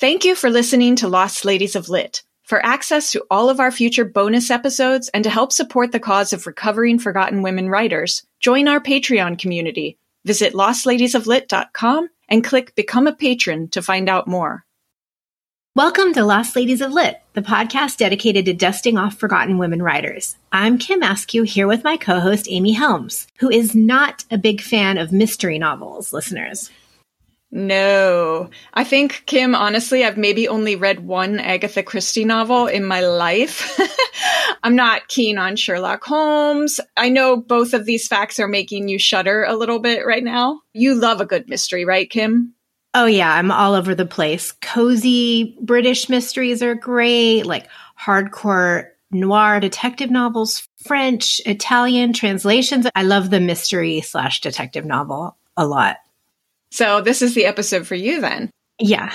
Thank you for listening to Lost Ladies of Lit. For access to all of our future bonus episodes and to help support the cause of recovering forgotten women writers, join our Patreon community. Visit lostladiesoflit.com and click Become a Patron to find out more. Welcome to Lost Ladies of Lit, the podcast dedicated to dusting off forgotten women writers. I'm Kim Askew here with my co host Amy Helms, who is not a big fan of mystery novels, listeners. No. I think, Kim, honestly, I've maybe only read one Agatha Christie novel in my life. I'm not keen on Sherlock Holmes. I know both of these facts are making you shudder a little bit right now. You love a good mystery, right, Kim? Oh, yeah, I'm all over the place. Cozy British mysteries are great, like hardcore noir detective novels, French, Italian translations. I love the mystery slash detective novel a lot. So this is the episode for you then. Yeah.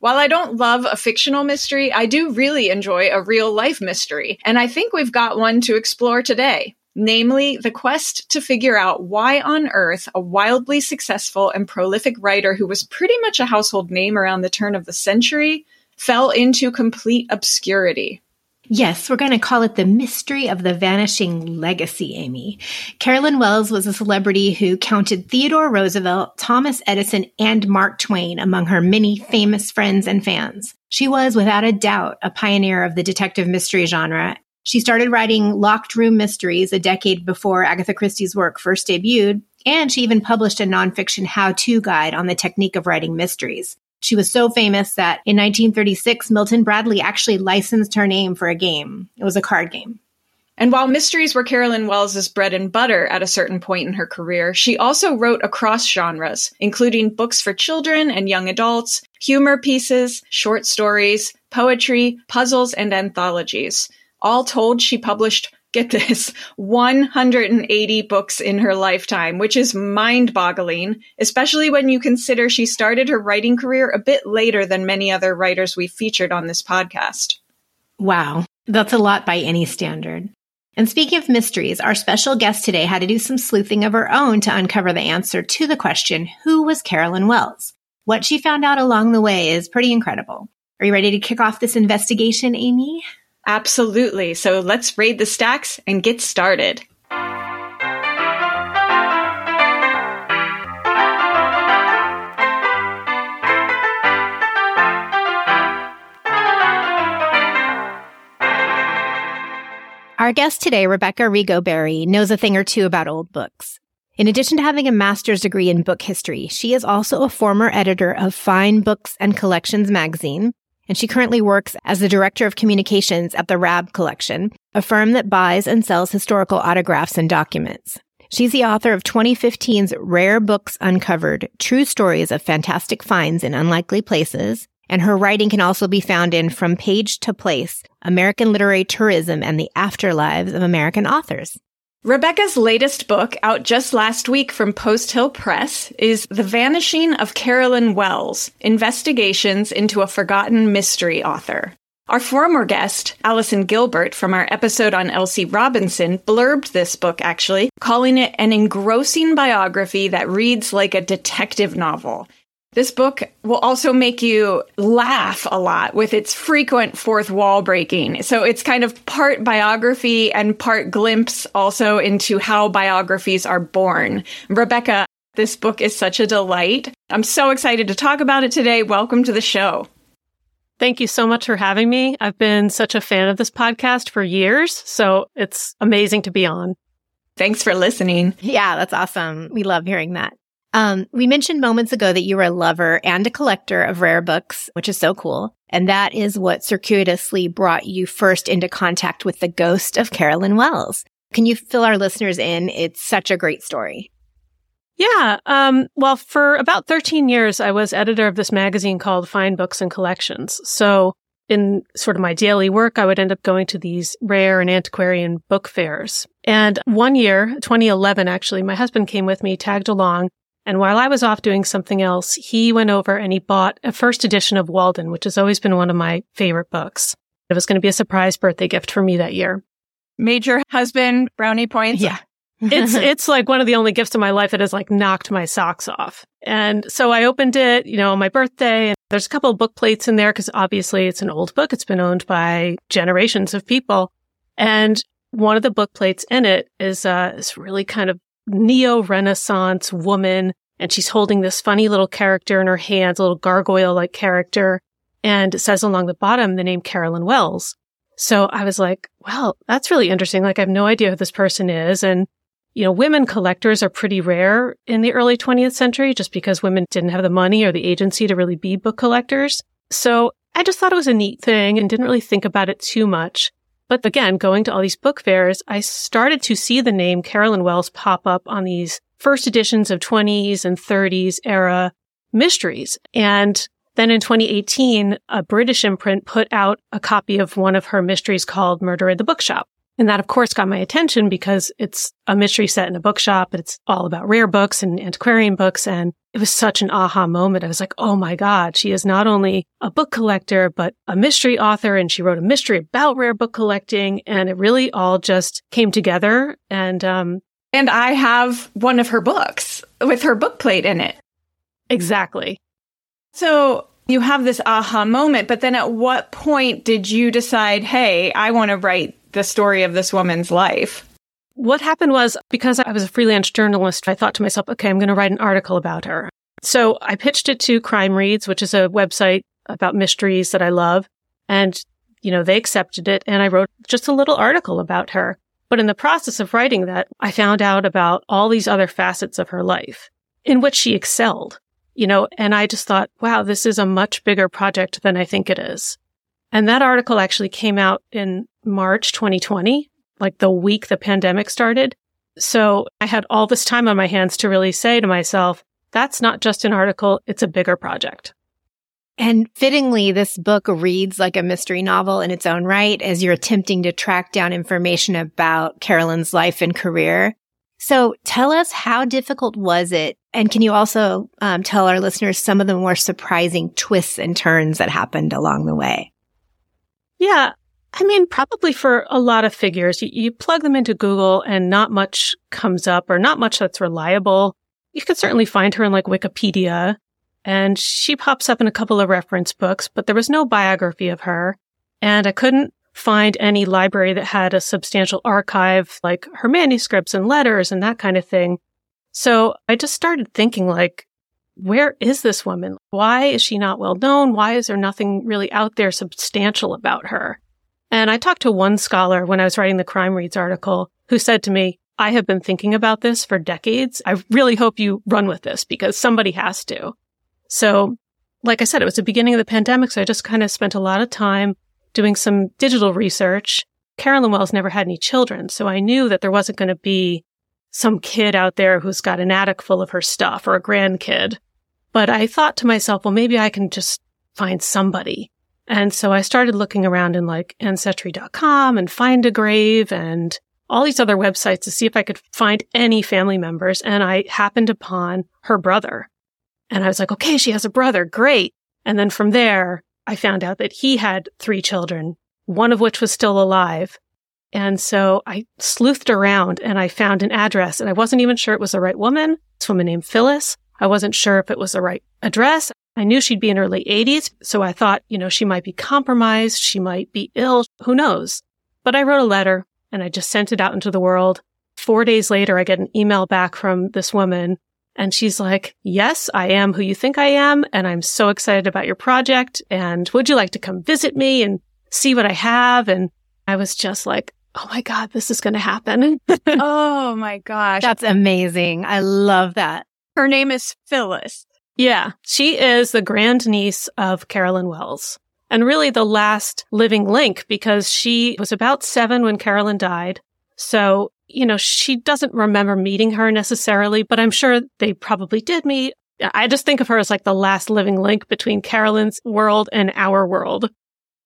While I don't love a fictional mystery, I do really enjoy a real life mystery. And I think we've got one to explore today. Namely, the quest to figure out why on earth a wildly successful and prolific writer who was pretty much a household name around the turn of the century fell into complete obscurity. Yes, we're going to call it the mystery of the vanishing legacy, Amy. Carolyn Wells was a celebrity who counted Theodore Roosevelt, Thomas Edison, and Mark Twain among her many famous friends and fans. She was, without a doubt, a pioneer of the detective mystery genre. She started writing locked room mysteries a decade before Agatha Christie's work first debuted, and she even published a nonfiction how to guide on the technique of writing mysteries. She was so famous that in 1936, Milton Bradley actually licensed her name for a game. It was a card game. And while mysteries were Carolyn Wells's bread and butter at a certain point in her career, she also wrote across genres, including books for children and young adults, humor pieces, short stories, poetry, puzzles, and anthologies. All told, she published get this 180 books in her lifetime, which is mind boggling, especially when you consider she started her writing career a bit later than many other writers we've featured on this podcast. Wow, that's a lot by any standard. And speaking of mysteries, our special guest today had to do some sleuthing of her own to uncover the answer to the question who was Carolyn Wells? What she found out along the way is pretty incredible. Are you ready to kick off this investigation, Amy? Absolutely. So let's raid the stacks and get started. Our guest today, Rebecca Rego Barry, knows a thing or two about old books. In addition to having a master's degree in book history, she is also a former editor of Fine Books and Collections magazine, and she currently works as the director of communications at the Raab Collection, a firm that buys and sells historical autographs and documents. She's the author of 2015's Rare Books Uncovered, True Stories of Fantastic Finds in Unlikely Places, and her writing can also be found in From Page to Place, American Literary Tourism and the Afterlives of American Authors. Rebecca's latest book, out just last week from Post Hill Press, is The Vanishing of Carolyn Wells Investigations into a Forgotten Mystery Author. Our former guest, Allison Gilbert, from our episode on Elsie Robinson, blurbed this book actually, calling it an engrossing biography that reads like a detective novel. This book will also make you laugh a lot with its frequent fourth wall breaking. So it's kind of part biography and part glimpse also into how biographies are born. Rebecca, this book is such a delight. I'm so excited to talk about it today. Welcome to the show. Thank you so much for having me. I've been such a fan of this podcast for years, so it's amazing to be on. Thanks for listening. Yeah, that's awesome. We love hearing that. Um, we mentioned moments ago that you were a lover and a collector of rare books, which is so cool. And that is what circuitously brought you first into contact with the ghost of Carolyn Wells. Can you fill our listeners in? It's such a great story. Yeah. Um, well, for about 13 years, I was editor of this magazine called Fine Books and Collections. So in sort of my daily work, I would end up going to these rare and antiquarian book fairs. And one year, 2011, actually, my husband came with me, tagged along, and while I was off doing something else, he went over and he bought a first edition of Walden, which has always been one of my favorite books. It was going to be a surprise birthday gift for me that year. Major husband, brownie points. Yeah. it's it's like one of the only gifts in my life that has like knocked my socks off. And so I opened it, you know, on my birthday and there's a couple of book plates in there because obviously it's an old book. It's been owned by generations of people. And one of the book plates in it is uh, this really kind of neo Renaissance woman. And she's holding this funny little character in her hands, a little gargoyle like character. And it says along the bottom the name Carolyn Wells. So I was like, well, that's really interesting. Like I have no idea who this person is. And you know, women collectors are pretty rare in the early 20th century just because women didn't have the money or the agency to really be book collectors. So I just thought it was a neat thing and didn't really think about it too much. But again, going to all these book fairs, I started to see the name Carolyn Wells pop up on these first editions of 20s and 30s era mysteries. And then in 2018, a British imprint put out a copy of one of her mysteries called Murder at the Bookshop. And that, of course, got my attention because it's a mystery set in a bookshop. It's all about rare books and antiquarian books. And it was such an aha moment. I was like, oh my God, she is not only a book collector, but a mystery author. And she wrote a mystery about rare book collecting. And it really all just came together. And, um, and I have one of her books with her book plate in it. Exactly. So you have this aha moment, but then at what point did you decide, hey, I want to write the story of this woman's life. What happened was because I was a freelance journalist, I thought to myself, okay, I'm going to write an article about her. So I pitched it to Crime Reads, which is a website about mysteries that I love. And, you know, they accepted it and I wrote just a little article about her. But in the process of writing that, I found out about all these other facets of her life in which she excelled, you know, and I just thought, wow, this is a much bigger project than I think it is. And that article actually came out in March 2020, like the week the pandemic started. So I had all this time on my hands to really say to myself, that's not just an article, it's a bigger project. And fittingly, this book reads like a mystery novel in its own right as you're attempting to track down information about Carolyn's life and career. So tell us how difficult was it? And can you also um, tell our listeners some of the more surprising twists and turns that happened along the way? Yeah. I mean, probably for a lot of figures, you, you, plug them into Google and not much comes up or not much that's reliable. You can certainly find her in like Wikipedia and she pops up in a couple of reference books, but there was no biography of her. And I couldn't find any library that had a substantial archive like her manuscripts and letters and that kind of thing. So I just started thinking like, where is this woman? Why is she not well known? Why is there nothing really out there substantial about her? And I talked to one scholar when I was writing the Crime Reads article who said to me, I have been thinking about this for decades. I really hope you run with this because somebody has to. So, like I said, it was the beginning of the pandemic. So I just kind of spent a lot of time doing some digital research. Carolyn Wells never had any children. So I knew that there wasn't going to be some kid out there who's got an attic full of her stuff or a grandkid. But I thought to myself, well, maybe I can just find somebody. And so I started looking around in like ancestry.com and find a grave and all these other websites to see if I could find any family members. And I happened upon her brother. And I was like, okay, she has a brother. Great. And then from there, I found out that he had three children, one of which was still alive. And so I sleuthed around and I found an address and I wasn't even sure it was the right woman. This woman named Phyllis. I wasn't sure if it was the right address. I knew she'd be in her late 80s, so I thought, you know, she might be compromised, she might be ill, who knows? But I wrote a letter and I just sent it out into the world. Four days later, I get an email back from this woman and she's like, yes, I am who you think I am. And I'm so excited about your project. And would you like to come visit me and see what I have? And I was just like, oh my God, this is going to happen. oh my gosh. That's amazing. I love that. Her name is Phyllis. Yeah, she is the grandniece of Carolyn Wells and really the last living link because she was about seven when Carolyn died. So, you know, she doesn't remember meeting her necessarily, but I'm sure they probably did meet. I just think of her as like the last living link between Carolyn's world and our world.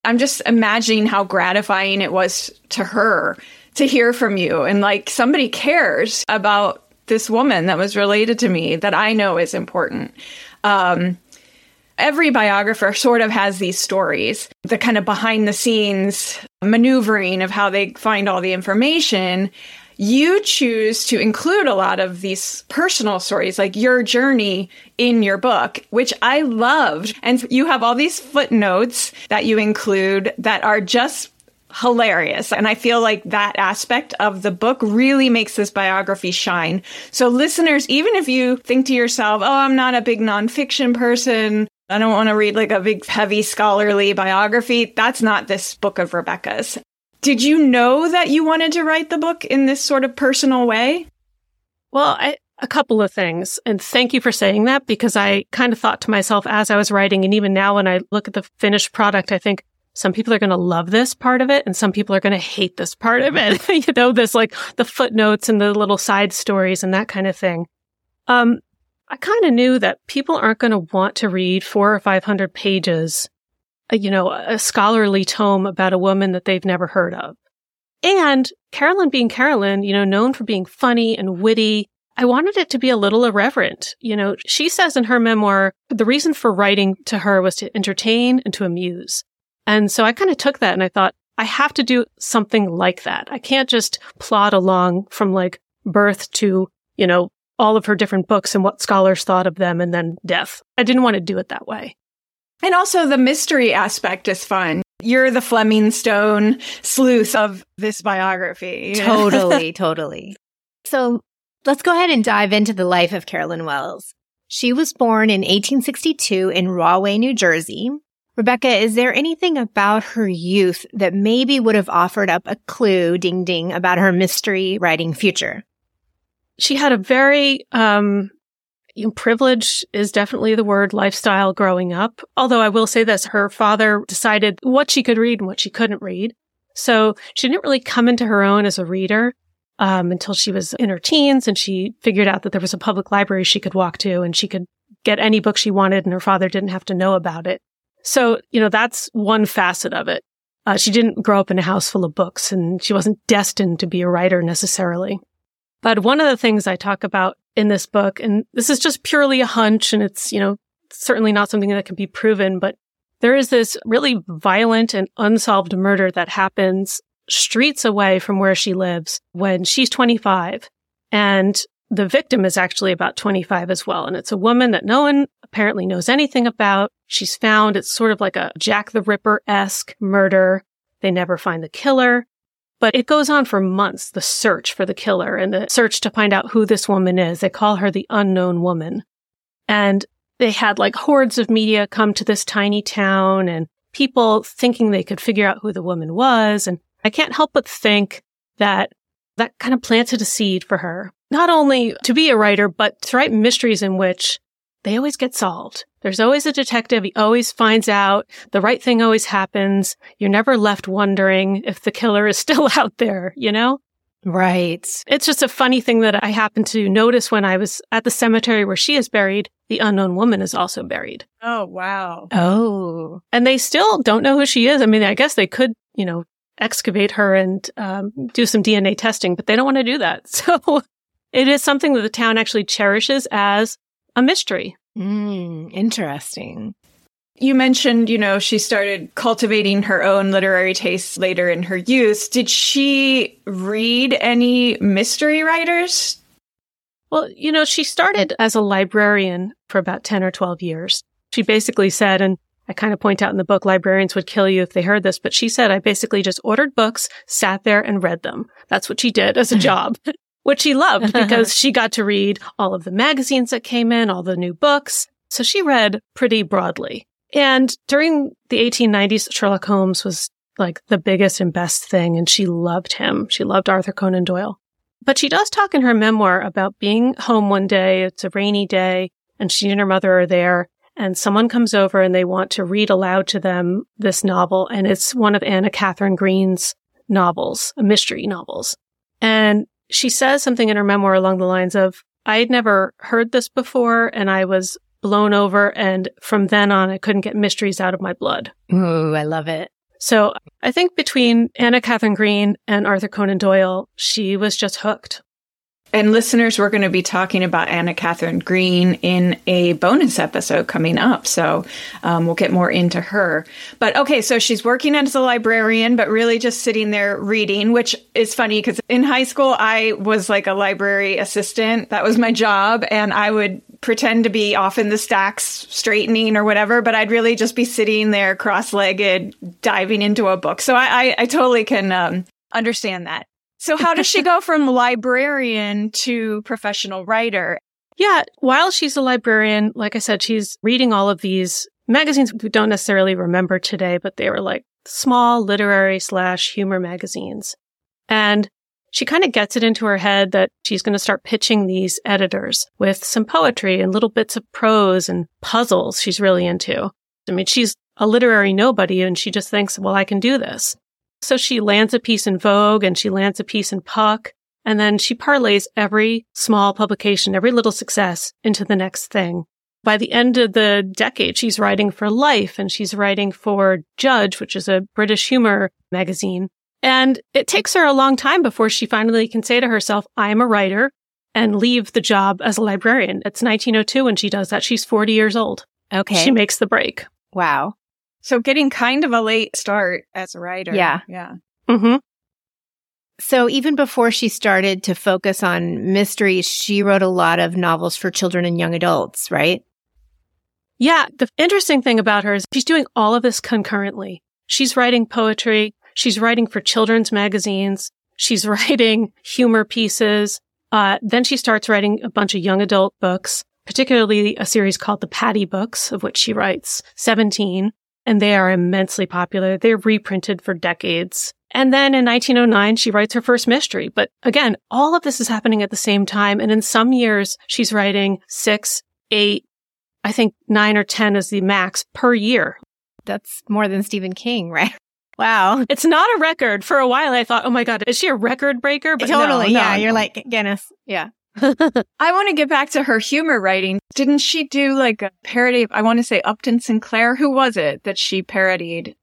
I'm just imagining how gratifying it was to her to hear from you and like somebody cares about this woman that was related to me that I know is important. Um, every biographer sort of has these stories, the kind of behind the scenes maneuvering of how they find all the information. you choose to include a lot of these personal stories, like your journey in your book, which I loved. And you have all these footnotes that you include that are just hilarious. And I feel like that aspect of the book really makes this biography shine. So listeners, even if you think to yourself, oh, I'm not a big nonfiction person, I don't want to read like a big, heavy scholarly biography. That's not this book of Rebecca's. Did you know that you wanted to write the book in this sort of personal way? Well, I, a couple of things. And thank you for saying that because I kind of thought to myself as I was writing, and even now when I look at the finished product, I think some people are going to love this part of it and some people are going to hate this part of it. you know, this like the footnotes and the little side stories and that kind of thing. Um, I kind of knew that people aren't going to want to read four or 500 pages, uh, you know, a scholarly tome about a woman that they've never heard of. And Carolyn being Carolyn, you know, known for being funny and witty, I wanted it to be a little irreverent. You know, she says in her memoir, the reason for writing to her was to entertain and to amuse. And so I kind of took that and I thought, I have to do something like that. I can't just plod along from like birth to, you know, all of her different books and what scholars thought of them and then death. I didn't want to do it that way. And also the mystery aspect is fun. You're the Fleming Stone sleuth of this biography. Totally, totally. So let's go ahead and dive into the life of Carolyn Wells. She was born in 1862 in Rahway, New Jersey. Rebecca, is there anything about her youth that maybe would have offered up a clue, ding ding, about her mystery writing future? she had a very, um, you know, privilege is definitely the word lifestyle growing up. Although I will say this, her father decided what she could read and what she couldn't read. So she didn't really come into her own as a reader. Um, until she was in her teens and she figured out that there was a public library she could walk to and she could get any book she wanted and her father didn't have to know about it. So, you know, that's one facet of it. Uh, she didn't grow up in a house full of books and she wasn't destined to be a writer necessarily. But one of the things I talk about in this book, and this is just purely a hunch and it's, you know, certainly not something that can be proven, but there is this really violent and unsolved murder that happens streets away from where she lives when she's 25. And the victim is actually about 25 as well. And it's a woman that no one apparently knows anything about. She's found. It's sort of like a Jack the Ripper-esque murder. They never find the killer. But it goes on for months, the search for the killer and the search to find out who this woman is. They call her the unknown woman. And they had like hordes of media come to this tiny town and people thinking they could figure out who the woman was. And I can't help but think that that kind of planted a seed for her, not only to be a writer, but to write mysteries in which they always get solved. There's always a detective. He always finds out. The right thing always happens. You're never left wondering if the killer is still out there, you know? Right. It's just a funny thing that I happened to notice when I was at the cemetery where she is buried. The unknown woman is also buried. Oh, wow. Oh. And they still don't know who she is. I mean, I guess they could, you know, excavate her and um, do some DNA testing, but they don't want to do that. So it is something that the town actually cherishes as a mystery. Mm, interesting. You mentioned, you know, she started cultivating her own literary tastes later in her youth. Did she read any mystery writers? Well, you know, she started as a librarian for about 10 or 12 years. She basically said, and I kind of point out in the book, librarians would kill you if they heard this, but she said, I basically just ordered books, sat there and read them. That's what she did as a job which she loved because she got to read all of the magazines that came in, all the new books. So she read pretty broadly. And during the 1890s, Sherlock Holmes was like the biggest and best thing. And she loved him. She loved Arthur Conan Doyle. But she does talk in her memoir about being home one day. It's a rainy day and she and her mother are there and someone comes over and they want to read aloud to them this novel. And it's one of Anna Katharine Green's novels, a mystery novels. She says something in her memoir along the lines of, I had never heard this before and I was blown over. And from then on, I couldn't get mysteries out of my blood. Ooh, I love it. So I think between Anna Katharine Green and Arthur Conan Doyle, she was just hooked. And listeners, we're going to be talking about Anna Katharine Green in a bonus episode coming up. So um, we'll get more into her. But okay, so she's working as a librarian, but really just sitting there reading, which is funny because in high school, I was like a library assistant. That was my job. And I would pretend to be off in the stacks straightening or whatever, but I'd really just be sitting there cross legged, diving into a book. So I, I, I totally can um, understand that. So how does she go from librarian to professional writer? Yeah, while she's a librarian, like I said, she's reading all of these magazines we don't necessarily remember today, but they were like small literary slash humor magazines. And she kind of gets it into her head that she's going to start pitching these editors with some poetry and little bits of prose and puzzles she's really into. I mean, she's a literary nobody and she just thinks, well, I can do this. So she lands a piece in Vogue and she lands a piece in Puck. And then she parlays every small publication, every little success into the next thing. By the end of the decade, she's writing for Life and she's writing for Judge, which is a British humor magazine. And it takes her a long time before she finally can say to herself, I am a writer and leave the job as a librarian. It's 1902 when she does that. She's 40 years old. Okay. She makes the break. Wow. So getting kind of a late start as a writer. Yeah. Yeah. Mm-hmm. So even before she started to focus on mysteries, she wrote a lot of novels for children and young adults, right? Yeah. The interesting thing about her is she's doing all of this concurrently. She's writing poetry. She's writing for children's magazines. She's writing humor pieces. Uh, then she starts writing a bunch of young adult books, particularly a series called the Patty books, of which she writes 17 and they are immensely popular. They're reprinted for decades. And then in 1909, she writes her first mystery. But again, all of this is happening at the same time. And in some years, she's writing six, eight, I think nine or 10 is the max per year. That's more than Stephen King, right? Wow. It's not a record. For a while, I thought, oh my God, is she a record breaker? But totally. No, yeah. No, you're like Guinness. Yeah. I want to get back to her humor writing. Didn't she do like a parody of, I want to say Upton Sinclair? Who was it that she parodied?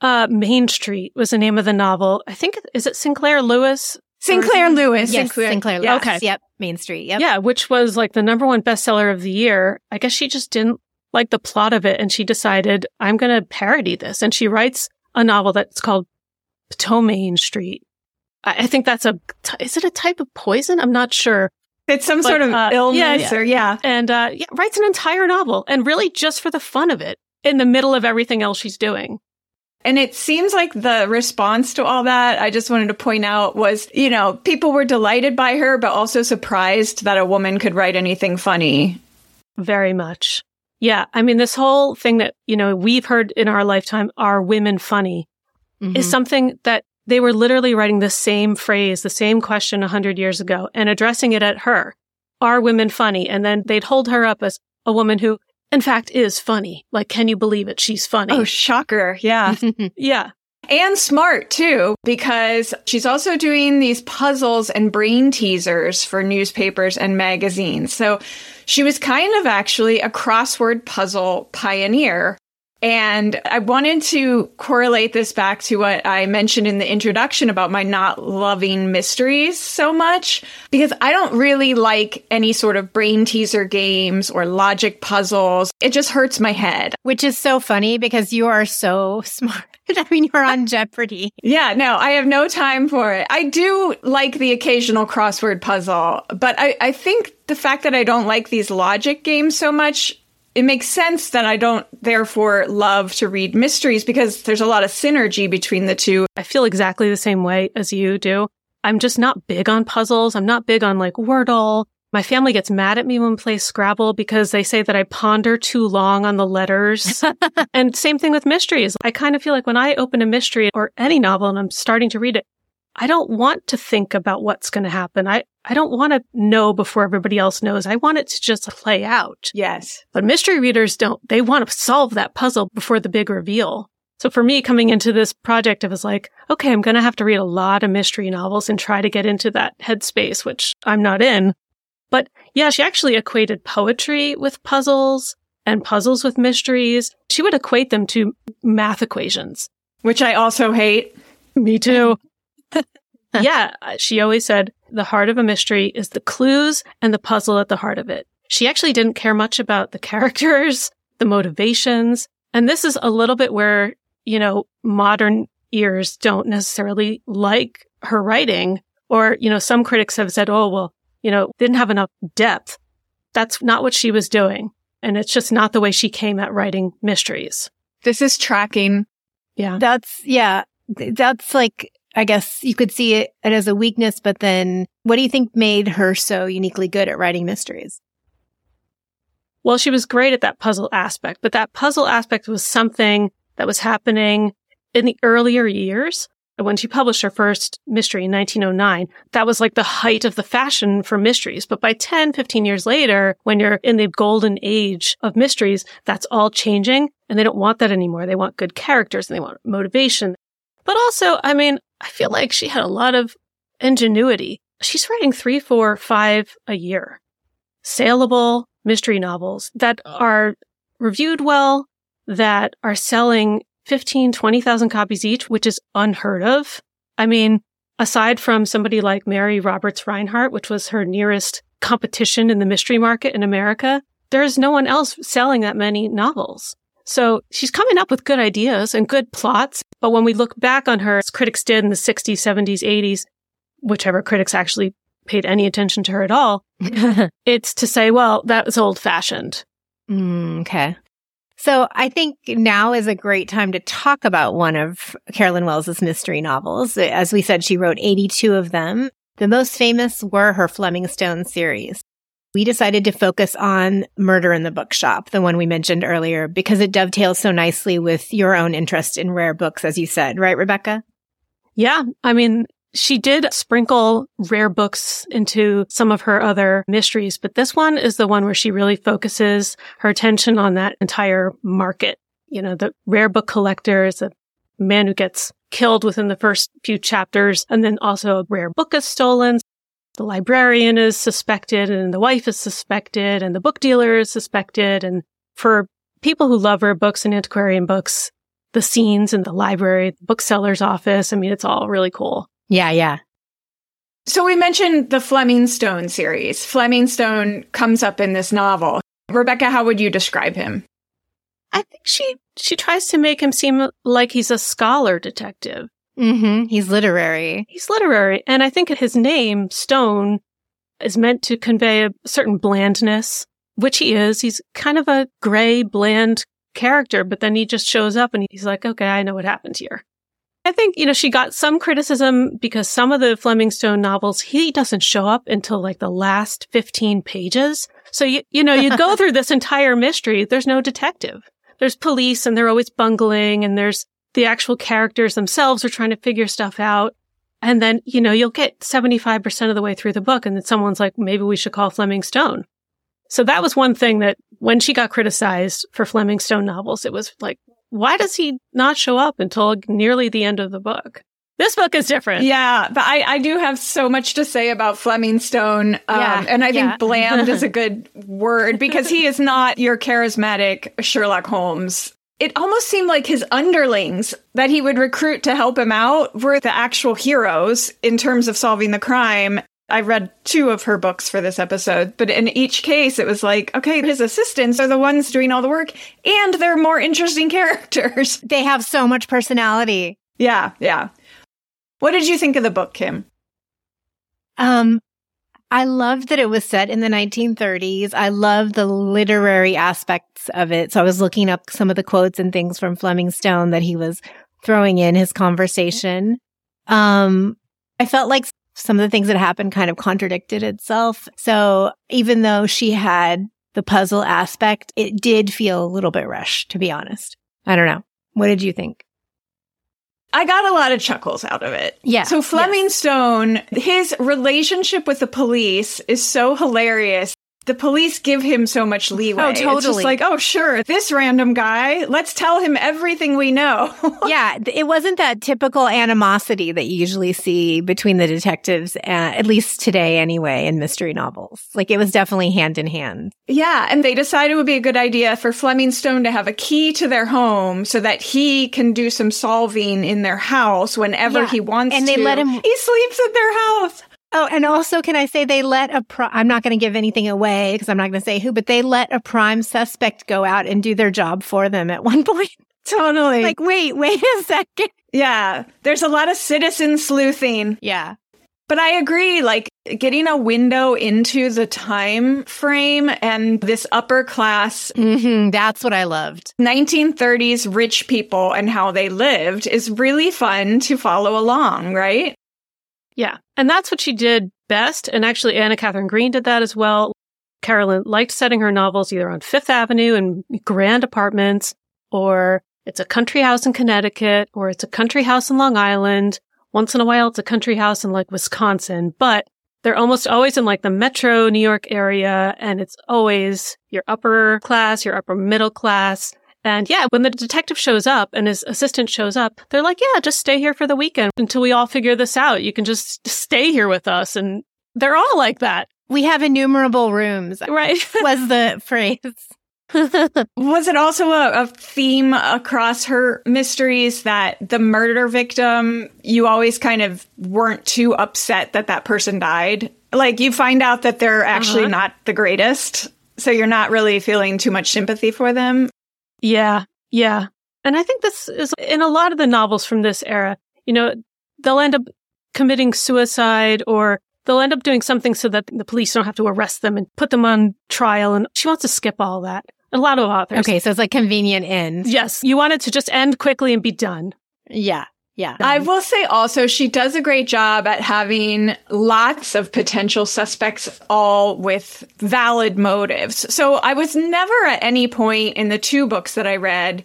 Uh, Main Street was the name of the novel. I think, is it Sinclair Lewis? Sinclair Lewis. Yes, Sinclair, Sinclair Lewis. Okay. Yep. Main Street. Yep. Yeah, which was like the number one bestseller of the year. I guess she just didn't like the plot of it and she decided, I'm going to parody this. And she writes a novel that's called Ptomaine Street. I think that's a, is it a type of poison? I'm not sure. It's some but, sort of uh, illness yeah, yeah. or yeah. And, uh, yeah, writes an entire novel and really just for the fun of it in the middle of everything else she's doing. And it seems like the response to all that, I just wanted to point out was, you know, people were delighted by her, but also surprised that a woman could write anything funny. Very much. Yeah. I mean, this whole thing that, you know, we've heard in our lifetime, are women funny, mm-hmm. is something that they were literally writing the same phrase, the same question a hundred years ago and addressing it at her. Are women funny? And then they'd hold her up as a woman who, in fact, is funny. Like, can you believe it? She's funny. Oh, shocker. Yeah. yeah. And smart too, because she's also doing these puzzles and brain teasers for newspapers and magazines. So she was kind of actually a crossword puzzle pioneer and I wanted to correlate this back to what I mentioned in the introduction about my not loving mysteries so much, because I don't really like any sort of brain teaser games or logic puzzles. It just hurts my head. Which is so funny because you are so smart. I mean, you're on Jeopardy. Yeah, no, I have no time for it. I do like the occasional crossword puzzle, but I, I think the fact that I don't like these logic games so much it makes sense that I don't therefore love to read mysteries because there's a lot of synergy between the two. I feel exactly the same way as you do. I'm just not big on puzzles. I'm not big on like Wordle. My family gets mad at me when we play Scrabble because they say that I ponder too long on the letters. and same thing with mysteries. I kind of feel like when I open a mystery or any novel and I'm starting to read it, I don't want to think about what's going to happen. I, I don't want to know before everybody else knows. I want it to just play out. Yes. But mystery readers don't, they want to solve that puzzle before the big reveal. So for me coming into this project, it was like, okay, I'm going to have to read a lot of mystery novels and try to get into that headspace, which I'm not in. But yeah, she actually equated poetry with puzzles and puzzles with mysteries. She would equate them to math equations. Which I also hate. Me too. yeah, uh, she always said, the heart of a mystery is the clues and the puzzle at the heart of it. She actually didn't care much about the characters, the motivations. And this is a little bit where, you know, modern ears don't necessarily like her writing. Or, you know, some critics have said, oh, well, you know, didn't have enough depth. That's not what she was doing. And it's just not the way she came at writing mysteries. This is tracking. Yeah. That's, yeah, that's like, I guess you could see it as a weakness, but then what do you think made her so uniquely good at writing mysteries? Well, she was great at that puzzle aspect, but that puzzle aspect was something that was happening in the earlier years. When she published her first mystery in 1909, that was like the height of the fashion for mysteries. But by 10, 15 years later, when you're in the golden age of mysteries, that's all changing and they don't want that anymore. They want good characters and they want motivation. But also, I mean, I feel like she had a lot of ingenuity. She's writing three, four, five a year. Saleable mystery novels that are reviewed well, that are selling 15, 20,000 copies each, which is unheard of. I mean, aside from somebody like Mary Roberts Rinehart, which was her nearest competition in the mystery market in America, there is no one else selling that many novels. So she's coming up with good ideas and good plots. But when we look back on her, as critics did in the 60s, 70s, 80s, whichever critics actually paid any attention to her at all, it's to say, well, that was old fashioned. Mm, okay. So I think now is a great time to talk about one of Carolyn Wells's mystery novels. As we said, she wrote 82 of them. The most famous were her Fleming Stone series. We decided to focus on Murder in the Bookshop, the one we mentioned earlier, because it dovetails so nicely with your own interest in rare books, as you said, right, Rebecca? Yeah. I mean, she did sprinkle rare books into some of her other mysteries, but this one is the one where she really focuses her attention on that entire market. You know, the rare book collector is a man who gets killed within the first few chapters, and then also a rare book is stolen. The librarian is suspected, and the wife is suspected, and the book dealer is suspected. And for people who love rare books and antiquarian books, the scenes in the library, the bookseller's office, I mean, it's all really cool. Yeah, yeah. So we mentioned the Fleming Stone series. Fleming Stone comes up in this novel. Rebecca, how would you describe him? I think she she tries to make him seem like he's a scholar detective. Mm-hmm. He's literary. He's literary, and I think his name Stone is meant to convey a certain blandness, which he is. He's kind of a gray, bland character, but then he just shows up and he's like, "Okay, I know what happened here." I think, you know, she got some criticism because some of the Fleming Stone novels, he doesn't show up until like the last 15 pages. So you, you know, you go through this entire mystery. There's no detective. There's police and they're always bungling and there's the actual characters themselves are trying to figure stuff out. And then, you know, you'll get 75% of the way through the book and then someone's like, maybe we should call Fleming Stone. So that was one thing that when she got criticized for Fleming Stone novels, it was like, why does he not show up until nearly the end of the book? This book is different. Yeah, but I, I do have so much to say about Fleming Stone. Um, yeah, and I think bland is a good word because he is not your charismatic Sherlock Holmes. It almost seemed like his underlings that he would recruit to help him out were the actual heroes in terms of solving the crime. I read two of her books for this episode, but in each case, it was like, okay, his assistants are the ones doing all the work and they're more interesting characters. They have so much personality. Yeah, yeah. What did you think of the book, Kim? Um, I loved that it was set in the 1930s. I love the literary aspects of it. So I was looking up some of the quotes and things from Fleming Stone that he was throwing in his conversation. Um, I felt like some of the things that happened kind of contradicted itself. So even though she had the puzzle aspect, it did feel a little bit rushed, to be honest. I don't know. What did you think? I got a lot of chuckles out of it. Yeah. So Fleming yes. Stone, his relationship with the police is so hilarious the police give him so much leeway. Oh, totally. It's just like, oh, sure, this random guy, let's tell him everything we know. yeah, it wasn't that typical animosity that you usually see between the detectives, uh, at least today anyway, in mystery novels. Like it was definitely hand in hand. Yeah, and they decided it would be a good idea for Fleming Stone to have a key to their home so that he can do some solving in their house whenever yeah. he wants and they to. let him. He sleeps at their house. Oh, and also, can I say they let a pri- I'm not going to give anything away because I'm not going to say who, but they let a prime suspect go out and do their job for them at one point. Totally. Like, wait, wait a second. yeah, there's a lot of citizen sleuthing. Yeah. But I agree, like getting a window into the time frame and this upper class hmm That's what I loved. 1930s rich people and how they lived is really fun to follow along, right? Yeah. And that's what she did best. And actually, Anna Katharine Green did that as well. Carolyn liked setting her novels either on Fifth Avenue in grand apartments, or it's a country house in Connecticut, or it's a country house in Long Island. Once in a while, it's a country house in like Wisconsin, but they're almost always in like the metro New York area. And it's always your upper class, your upper middle class. And yeah, when the detective shows up and his assistant shows up, they're like, yeah, just stay here for the weekend until we all figure this out. You can just stay here with us. And they're all like that. We have innumerable rooms, Right. was the phrase. Was it also a, a theme across her mysteries that the murder victim, you always kind of weren't too upset that that person died? Like you find out that they're actually Uh-huh. not the greatest. So you're not really feeling too much sympathy for them. Yeah. Yeah. And I think this is in a lot of the novels from this era, you know, they'll end up committing suicide or they'll end up doing something so that the police don't have to arrest them and put them on trial. And she wants to skip all that. A lot of authors. Okay, so it's like convenient ends. Yes. You want it to just end quickly and be done. Yeah. Yeah. Um, I will say also, she does a great job at having lots of potential suspects, all with valid motives. So I was never at any point in the two books that I read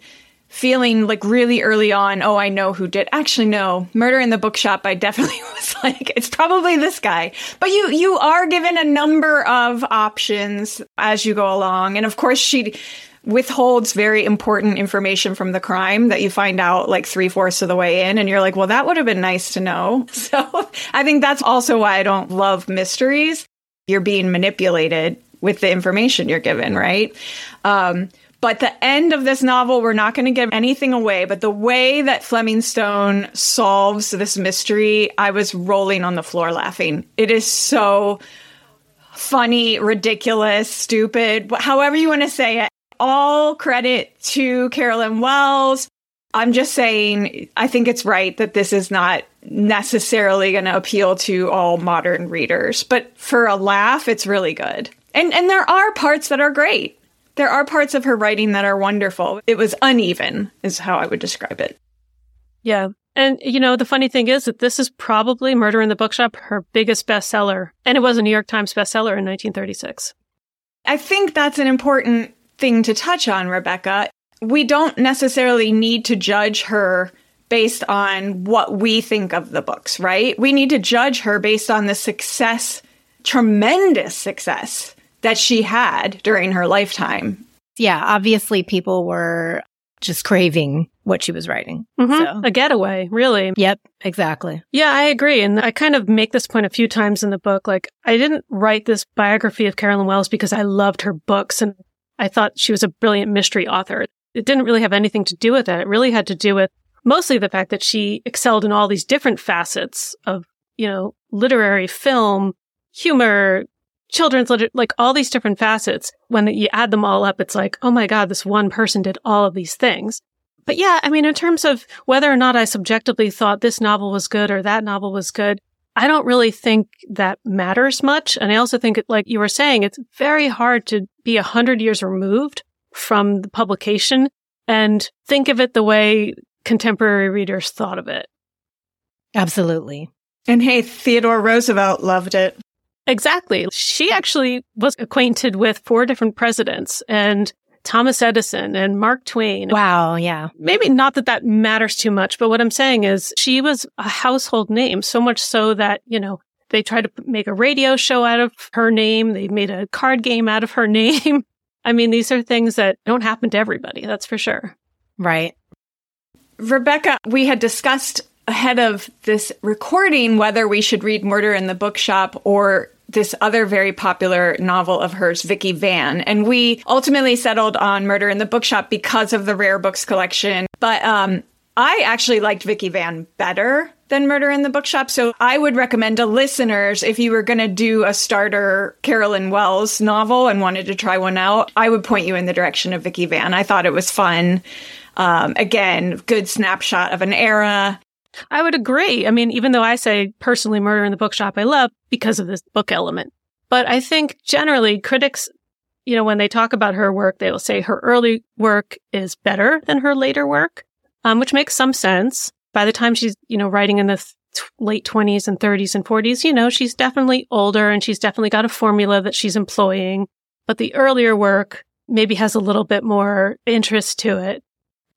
feeling like really early on, oh, I know who did. Actually, no, Murder in the Bookshop. I definitely was like, it's probably this guy. But you you are given a number of options as you go along, and of course she withholds very important information from the crime that you find out like three fourths of the way in, and you're like, well, that would have been nice to know. So I think that's also why I don't love mysteries. You're being manipulated with the information you're given, right? Um, but the end of this novel, we're not going to give anything away. But the way that Fleming Stone solves this mystery, I was rolling on the floor laughing. It is so funny, ridiculous, stupid, however you want to say it. All credit to Carolyn Wells. I'm just saying, I think it's right that this is not necessarily going to appeal to all modern readers, but for a laugh, it's really good. And and there are parts that are great. There are parts of her writing that are wonderful. It was uneven, is how I would describe it. Yeah. And, you know, the funny thing is that this is probably Murder in the Bookshop, her biggest bestseller. And it was a New York Times bestseller in 1936. I think that's an important thing to touch on, Rebecca. We don't necessarily need to judge her based on what we think of the books, right? We need to judge her based on the success, tremendous success that she had during her lifetime. yeah, obviously people were just craving what she was writing. Mhm. So, A getaway, really. yep, exactly. Yeah, I agree. And I kind of make this point a few times in the book. Like, I didn't write this biography of Carolyn Wells because I loved her books and I thought she was a brilliant mystery author. It didn't really have anything to do with that. It really had to do with mostly the fact that she excelled in all these different facets of, you know, literary film, humor, children's literature, like all these different facets. When you add them all up, it's like, oh my God, this one person did all of these things. But yeah, I mean, in terms of whether or not I subjectively thought this novel was good or that novel was good, I don't really think that matters much. And I also think, like you were saying, it's very hard to be a hundred years removed from the publication and think of it the way contemporary readers thought of it. Absolutely. And hey, Theodore Roosevelt loved it. Exactly. She actually was acquainted with four different presidents and Thomas Edison and Mark Twain. Wow. Yeah. maybe not that that matters too much, but what I'm saying is she was a household name, so much so that, you know, they tried to make a radio show out of her name. They made a card game out of her name. I mean, these are things that don't happen to everybody. That's for sure. Right. Rebecca, we had discussed ahead of this recording whether we should read Murder in the Bookshop or this other very popular novel of hers, Vicky Van. And we ultimately settled on Murder in the Bookshop because of the rare books collection. But um, I actually liked Vicky Van better than Murder in the Bookshop. So I would recommend to listeners if you were going to do a starter Carolyn Wells novel and wanted to try one out, I would point you in the direction of Vicky Van. I thought it was fun. Um, again, good snapshot of an era. I would agree. I mean, even though I say personally Murder in the Bookshop I love because of this book element. But I think generally critics, you know, when they talk about her work, they will say her early work is better than her later work, um, which makes some sense. By the time she's, you know, writing in the th- late 20s and 30s and 40s, you know, she's definitely older and she's definitely got a formula that she's employing. But the earlier work maybe has a little bit more interest to it.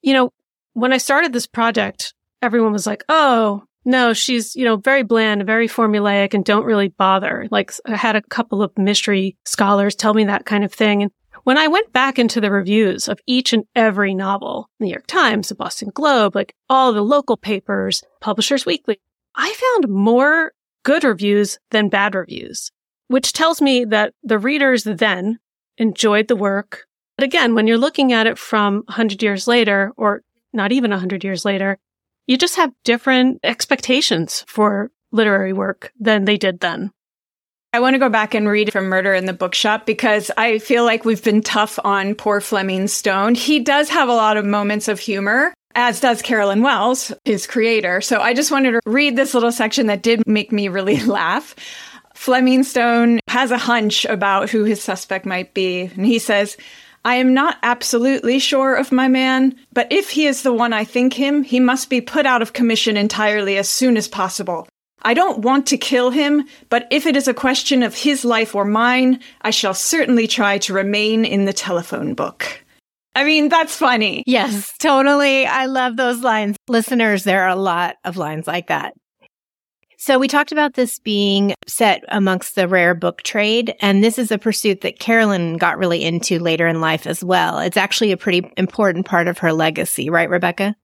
You know, when I started this project, everyone was like, oh, no, she's, you know, very bland, very formulaic and don't really bother. Like I had a couple of mystery scholars tell me that kind of thing. And when I went back into the reviews of each and every novel, New York Times, the Boston Globe, like all the local papers, Publishers Weekly, I found more good reviews than bad reviews, which tells me that the readers then enjoyed the work. But again, when you're looking at it from 100 years later, or not even 100 years later, you just have different expectations for literary work than they did then. I want to go back and read from Murder in the Bookshop because I feel like we've been tough on poor Fleming Stone. He does have a lot of moments of humor, as does Carolyn Wells, his creator. So I just wanted to read this little section that did make me really laugh. Fleming Stone has a hunch about who his suspect might be, and he says, I am not absolutely sure of my man, but if he is the one I think him, he must be put out of commission entirely as soon as possible. I don't want to kill him, but if it is a question of his life or mine, I shall certainly try to remain in the telephone book. I mean, that's funny. Yes, totally. I love those lines. Listeners, there are a lot of lines like that. So we talked about this being set amongst the rare book trade, and this is a pursuit that Carolyn got really into later in life as well. It's actually a pretty important part of her legacy, right, Rebecca?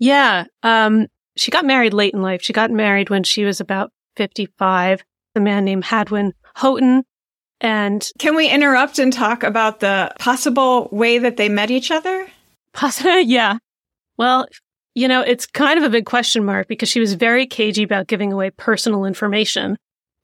Yeah. Um, she got married late in life. She got married when she was about 55, a man named Hadwin Houghton. And can we interrupt and talk about the possible way that they met each other? Possible, yeah. Well, you know, it's kind of a big question mark because she was very cagey about giving away personal information.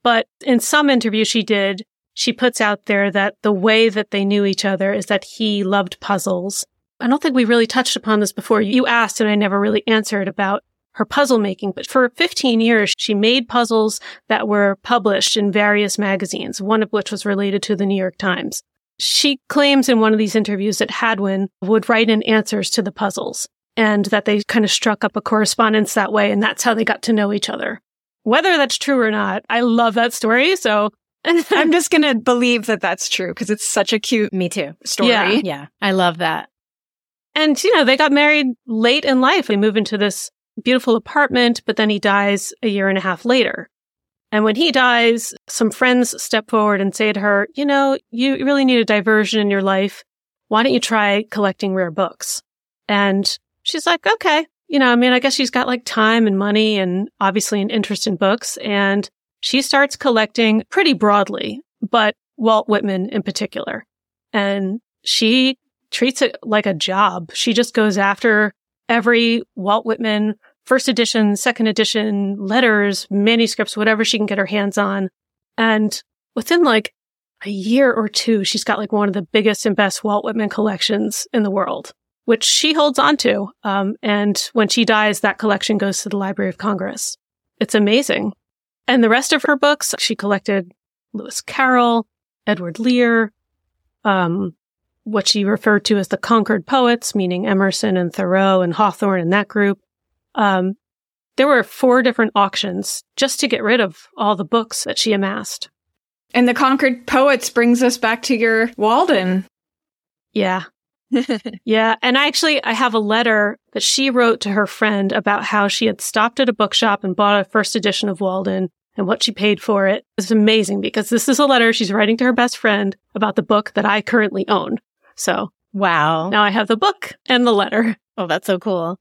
But in some interview she did, she puts out there that the way that they knew each other is that he loved puzzles. I don't think we really touched upon this before. You asked and I never really answered about her puzzle making, but for 15 years, she made puzzles that were published in various magazines, one of which was related to the New York Times. She claims in one of these interviews that Hadwin would write in answers to the puzzles and that they kind of struck up a correspondence that way. And that's how they got to know each other. Whether that's true or not, I love that story. So I'm just going to believe that that's true because it's such a cute me too story. Yeah. yeah. I love that. And, you know, they got married late in life. They move into this beautiful apartment, but then he dies a year and a half later. And when he dies, some friends step forward and say to her, you know, you really need a diversion in your life. Why don't you try collecting rare books? And she's like, okay. You know, I mean, I guess she's got like time and money and obviously an interest in books. And she starts collecting pretty broadly, but Walt Whitman in particular. And she treats it like a job. She just goes after every Walt Whitman first edition, second edition, letters, manuscripts, whatever she can get her hands on. And within like a year or two, she's got like one of the biggest and best Walt Whitman collections in the world which she holds on to. Um, and when she dies, that collection goes to the Library of Congress. It's amazing. And the rest of her books, she collected Lewis Carroll, Edward Lear, um, what she referred to as the Concord poets, meaning Emerson and Thoreau and Hawthorne and that group. Um, there were four different auctions just to get rid of all the books that she amassed. And the Concord poets brings us back to your Walden. Yeah. yeah. And I actually, I have a letter that she wrote to her friend about how she had stopped at a bookshop and bought a first edition of Walden and what she paid for it. It's amazing because this is a letter she's writing to her best friend about the book that I currently own. So, wow. Now I have the book and the letter. Oh, that's so cool.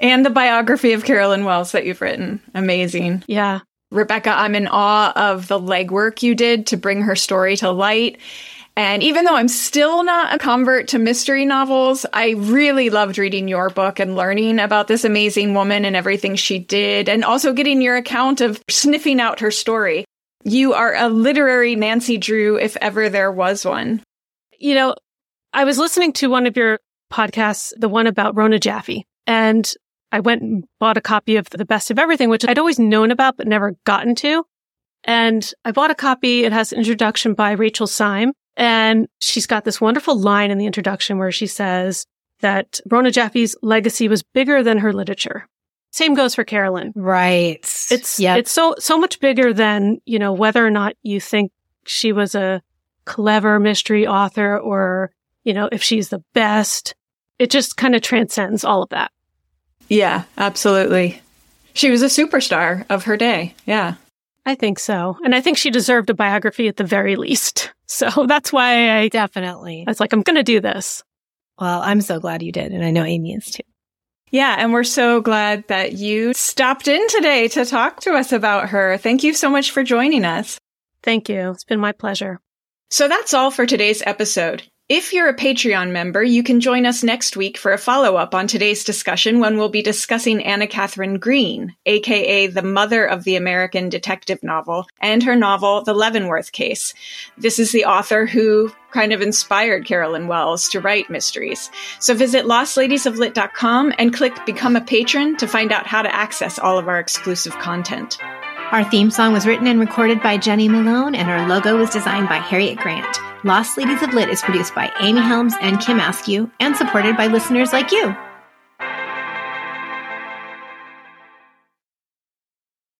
And the biography of Carolyn Wells that you've written. Amazing. Yeah. Rebecca, I'm in awe of the legwork you did to bring her story to light And even though I'm still not a convert to mystery novels, I really loved reading your book and learning about this amazing woman and everything she did, and also getting your account of sniffing out her story. You are a literary Nancy Drew, if ever there was one. You know, I was listening to one of your podcasts, the one about Rona Jaffe, and I went and bought a copy of The Best of Everything, which I'd always known about but never gotten to. And I bought a copy. It has an introduction by Rachel Syme. And she's got this wonderful line in the introduction where she says that Rona Jaffe's legacy was bigger than her literature. Same goes for Carolyn. Right. It's yep. it's so so much bigger than, you know, whether or not you think she was a clever mystery author or, you know, if she's the best. It just kind of transcends all of that. Yeah, absolutely. She was a superstar of her day. Yeah. I think so. And I think she deserved a biography at the very least. So that's why I definitely, I was like, I'm going to do this. Well, I'm so glad you did. And I know Amy is too. Yeah. And we're so glad that you stopped in today to talk to us about her. Thank you so much for joining us. Thank you. It's been my pleasure. So that's all for today's episode. If you're a Patreon member, you can join us next week for a follow up on today's discussion when we'll be discussing Anna Katharine Green, aka the mother of the American detective novel, and her novel, The Leavenworth Case. This is the author who kind of inspired Carolyn Wells to write mysteries. So visit lostladiesoflit.com and click Become a Patron to find out how to access all of our exclusive content. Our theme song was written and recorded by Jenny Malone, and our logo was designed by Harriet Grant. Lost Ladies of Lit is produced by Amy Helms and Kim Askew, and supported by listeners like you.